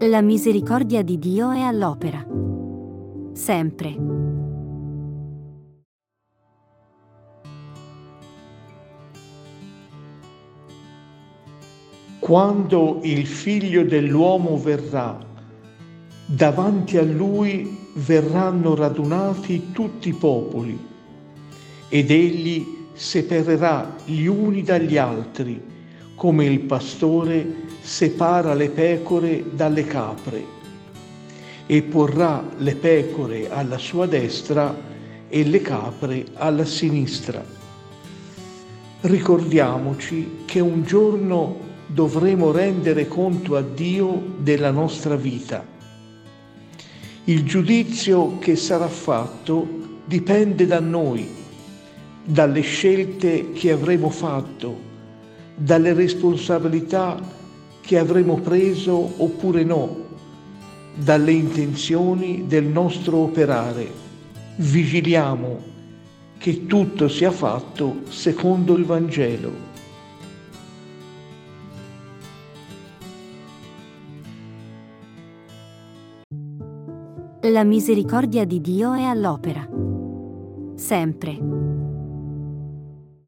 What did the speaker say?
La misericordia di Dio è all'opera. Sempre. Quando il figlio dell'uomo verrà, davanti a lui verranno radunati tutti i popoli ed egli separerà gli uni dagli altri, come il pastore separa le pecore dalle capre, e porrà le pecore alla sua destra e le capre alla sinistra. Ricordiamoci che un giorno dovremo rendere conto a Dio della nostra vita. Il giudizio che sarà fatto dipende da noi dalle scelte che avremo fatto, dalle responsabilità che avremo preso oppure no, dalle intenzioni del nostro operare. Vigiliamo che tutto sia fatto secondo il Vangelo. La misericordia di Dio è all'opera. Sempre.